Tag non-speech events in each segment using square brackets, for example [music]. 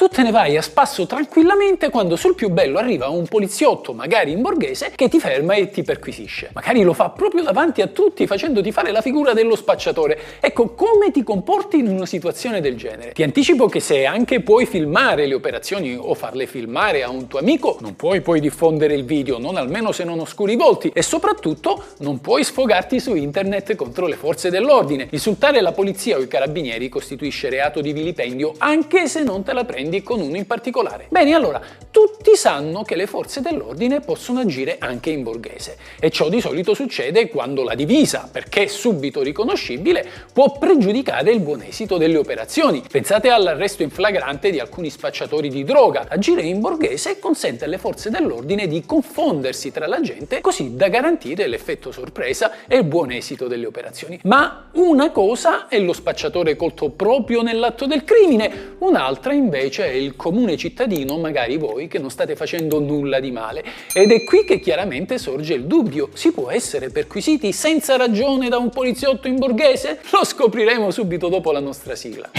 Tu te ne vai a spasso tranquillamente quando sul più bello arriva un poliziotto, magari in borghese, che ti ferma e ti perquisisce. Magari lo fa proprio davanti a tutti facendoti fare la figura dello spacciatore. Ecco, come ti comporti in una situazione del genere? Ti anticipo che se anche puoi filmare le operazioni o farle filmare a un tuo amico, non puoi poi diffondere il video, non almeno se non oscuri i volti e soprattutto non puoi sfogarti su internet contro le forze dell'ordine. Insultare la polizia o i carabinieri costituisce reato di vilipendio anche se non te la prendi prendi con uno in particolare. Bene, allora, tutti sanno che le forze dell'ordine possono agire anche in borghese e ciò di solito succede quando la divisa, perché subito riconoscibile, può pregiudicare il buon esito delle operazioni. Pensate all'arresto in flagrante di alcuni spacciatori di droga. Agire in borghese consente alle forze dell'ordine di confondersi tra la gente così da garantire l'effetto sorpresa e il buon esito delle operazioni. Ma una cosa è lo spacciatore colto proprio nell'atto del crimine, un'altra invece invece è il comune cittadino, magari voi, che non state facendo nulla di male. Ed è qui che chiaramente sorge il dubbio. Si può essere perquisiti senza ragione da un poliziotto in borghese? Lo scopriremo subito dopo la nostra sigla.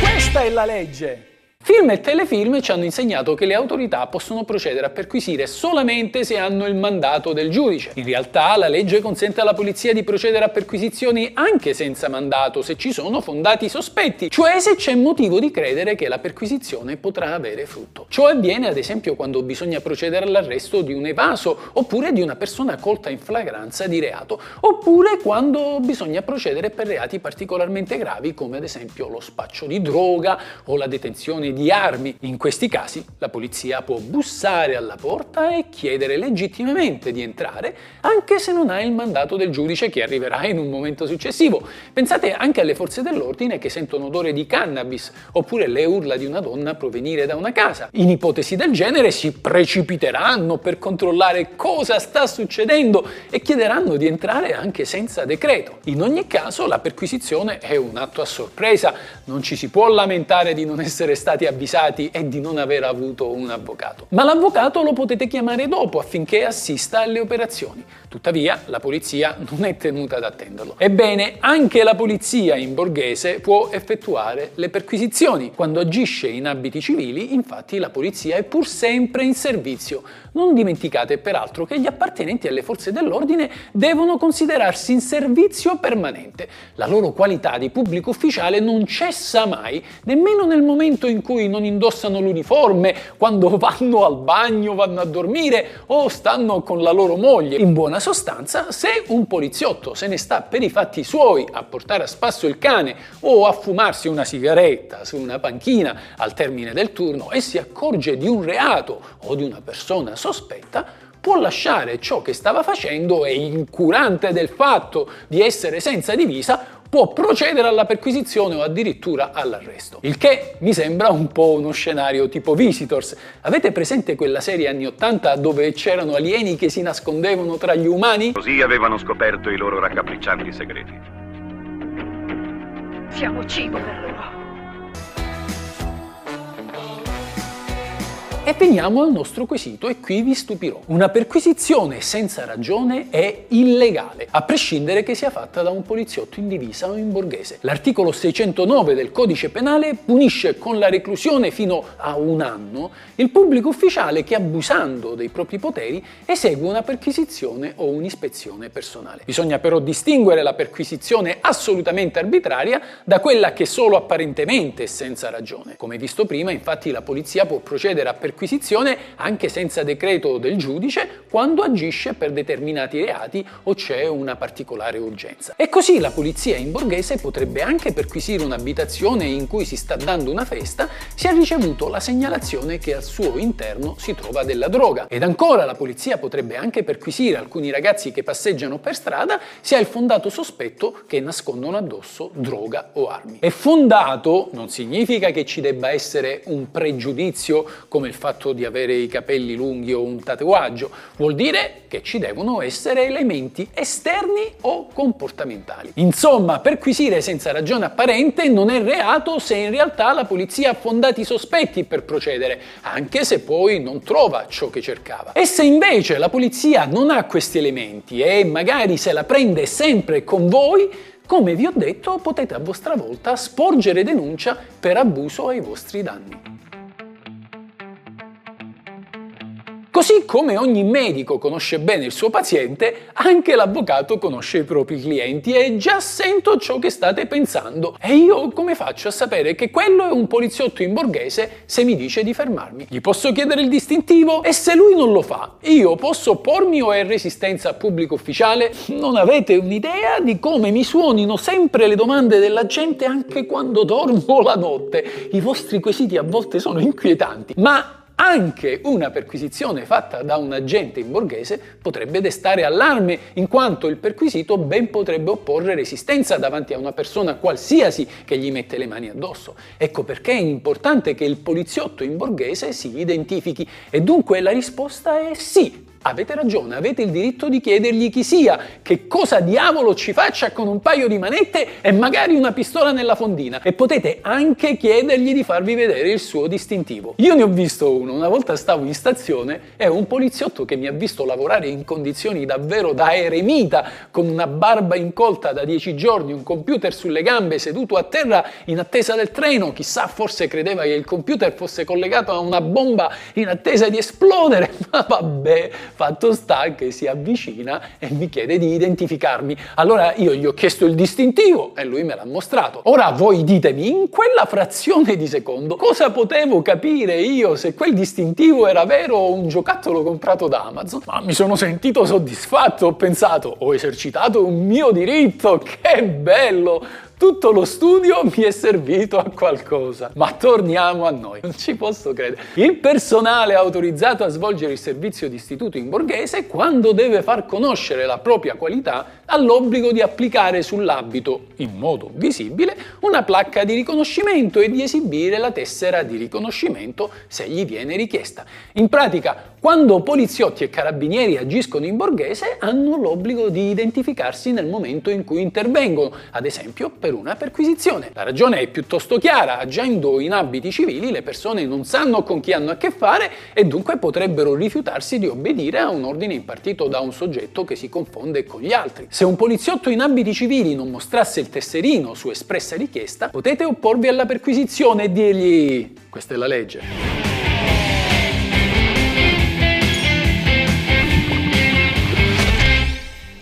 Questa è la legge. Film e telefilm ci hanno insegnato che le autorità possono procedere a perquisire solamente se hanno il mandato del giudice. In realtà la legge consente alla polizia di procedere a perquisizioni anche senza mandato se ci sono fondati sospetti, cioè se c'è motivo di credere che la perquisizione potrà avere frutto. Ciò avviene ad esempio quando bisogna procedere all'arresto di un evaso oppure di una persona colta in flagranza di reato, oppure quando bisogna procedere per reati particolarmente gravi come ad esempio lo spaccio di droga o la detenzione di armi. In questi casi la polizia può bussare alla porta e chiedere legittimamente di entrare, anche se non ha il mandato del giudice che arriverà in un momento successivo. Pensate anche alle forze dell'ordine che sentono odore di cannabis, oppure le urla di una donna provenire da una casa. In ipotesi del genere si precipiteranno per controllare cosa sta succedendo e chiederanno di entrare anche senza decreto. In ogni caso la perquisizione è un atto a sorpresa, non ci si può lamentare di non essere stati stati avvisati e di non aver avuto un avvocato. Ma l'avvocato lo potete chiamare dopo affinché assista alle operazioni. Tuttavia, la polizia non è tenuta ad attenderlo. Ebbene, anche la polizia in borghese può effettuare le perquisizioni. Quando agisce in abiti civili, infatti, la polizia è pur sempre in servizio. Non dimenticate peraltro che gli appartenenti alle forze dell'ordine devono considerarsi in servizio permanente. La loro qualità di pubblico ufficiale non cessa mai, nemmeno nel momento in cui non indossano l'uniforme, quando [laughs] vanno al bagno, vanno a dormire o stanno con la loro moglie. In buona sostanza, se un poliziotto se ne sta per i fatti suoi a portare a spasso il cane o a fumarsi una sigaretta su una panchina al termine del turno e si accorge di un reato o di una persona sospetta, può lasciare ciò che stava facendo e incurante del fatto di essere senza divisa può procedere alla perquisizione o addirittura all'arresto. Il che mi sembra un po' uno scenario tipo Visitors. Avete presente quella serie anni 80 dove c'erano alieni che si nascondevano tra gli umani? Così avevano scoperto i loro raccapriccianti segreti. Siamo cibo per loro. E veniamo al nostro quesito e qui vi stupirò. Una perquisizione senza ragione è illegale, a prescindere che sia fatta da un poliziotto in divisa o in borghese. L'articolo 609 del codice penale punisce con la reclusione fino a un anno il pubblico ufficiale che abusando dei propri poteri esegue una perquisizione o un'ispezione personale. Bisogna però distinguere la perquisizione assolutamente arbitraria da quella che solo apparentemente è senza ragione. Come visto prima, infatti la polizia può procedere a perquisire perquisizione anche senza decreto del giudice quando agisce per determinati reati o c'è una particolare urgenza. E così la polizia in borghese potrebbe anche perquisire un'abitazione in cui si sta dando una festa se ha ricevuto la segnalazione che al suo interno si trova della droga. Ed ancora la polizia potrebbe anche perquisire alcuni ragazzi che passeggiano per strada se ha il fondato sospetto che nascondono addosso droga o armi. E fondato non significa che ci debba essere un pregiudizio come il fatto di avere i capelli lunghi o un tatuaggio, vuol dire che ci devono essere elementi esterni o comportamentali. Insomma, perquisire senza ragione apparente non è reato se in realtà la polizia ha fondati sospetti per procedere, anche se poi non trova ciò che cercava. E se invece la polizia non ha questi elementi e magari se la prende sempre con voi, come vi ho detto, potete a vostra volta sporgere denuncia per abuso ai vostri danni. Così come ogni medico conosce bene il suo paziente, anche l'avvocato conosce i propri clienti e già sento ciò che state pensando. E io come faccio a sapere che quello è un poliziotto in borghese se mi dice di fermarmi? Gli posso chiedere il distintivo? E se lui non lo fa, io posso oppormi o è resistenza a pubblico ufficiale? Non avete un'idea di come mi suonino sempre le domande della gente anche quando dormo la notte. I vostri quesiti a volte sono inquietanti, ma anche una perquisizione fatta da un agente in borghese potrebbe destare allarme, in quanto il perquisito ben potrebbe opporre resistenza davanti a una persona qualsiasi che gli mette le mani addosso. Ecco perché è importante che il poliziotto in borghese si identifichi e dunque la risposta è sì. Avete ragione, avete il diritto di chiedergli chi sia, che cosa diavolo ci faccia con un paio di manette e magari una pistola nella fondina. E potete anche chiedergli di farvi vedere il suo distintivo. Io ne ho visto uno, una volta stavo in stazione e un poliziotto che mi ha visto lavorare in condizioni davvero da eremita, con una barba incolta da dieci giorni, un computer sulle gambe, seduto a terra in attesa del treno. Chissà, forse credeva che il computer fosse collegato a una bomba in attesa di esplodere. [laughs] Ma vabbè, Fatto sta che si avvicina e mi chiede di identificarmi. Allora io gli ho chiesto il distintivo e lui me l'ha mostrato. Ora voi ditemi, in quella frazione di secondo, cosa potevo capire io se quel distintivo era vero o un giocattolo comprato da Amazon? Ma mi sono sentito soddisfatto, ho pensato, ho esercitato un mio diritto, che bello! Tutto lo studio [laughs] mi è servito a qualcosa. Ma torniamo a noi. Non ci posso credere. Il personale autorizzato a svolgere il servizio di istituto in borghese, quando deve far conoscere la propria qualità, ha l'obbligo di applicare sull'abito, in modo visibile, una placca di riconoscimento e di esibire la tessera di riconoscimento se gli viene richiesta. In pratica, quando poliziotti e carabinieri agiscono in borghese, hanno l'obbligo di identificarsi nel momento in cui intervengono, ad esempio per una perquisizione. La ragione è piuttosto chiara, agendo in abiti civili le persone non sanno con chi hanno a che fare e dunque potrebbero rifiutarsi di obbedire a un ordine impartito da un soggetto che si confonde con gli altri. Se un poliziotto in abiti civili non mostrasse il tesserino su espressa richiesta, potete opporvi alla perquisizione e dirgli questa è la legge.